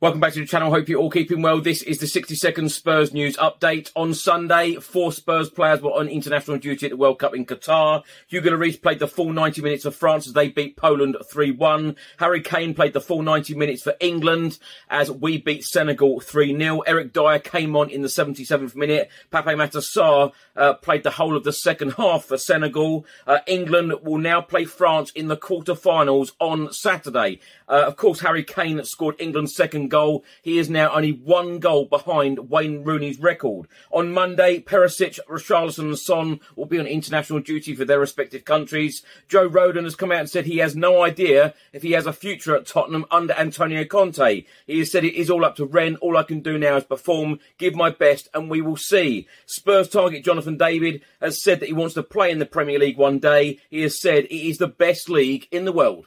Welcome back to the channel. Hope you're all keeping well. This is the 60 second Spurs news update. On Sunday, four Spurs players were on international duty at the World Cup in Qatar. Hugo Lloris played the full 90 minutes for France as they beat Poland 3-1. Harry Kane played the full 90 minutes for England as we beat Senegal 3-0. Eric Dier came on in the 77th minute. Pape Matar Sarr uh, played the whole of the second half for Senegal. Uh, England will now play France in the quarter-finals on Saturday. Uh, of course, Harry Kane scored England's second goal. He is now only one goal behind Wayne Rooney's record. On Monday, Perisic, Richarlison and Son will be on international duty for their respective countries. Joe Rodon has come out and said he has no idea if he has a future at Tottenham under Antonio Conte. He has said it is all up to Ren. All I can do now is perform, give my best, and we will see. Spurs target Jonathan David has said that he wants to play in the Premier League one day. He has said it is the best league in the world.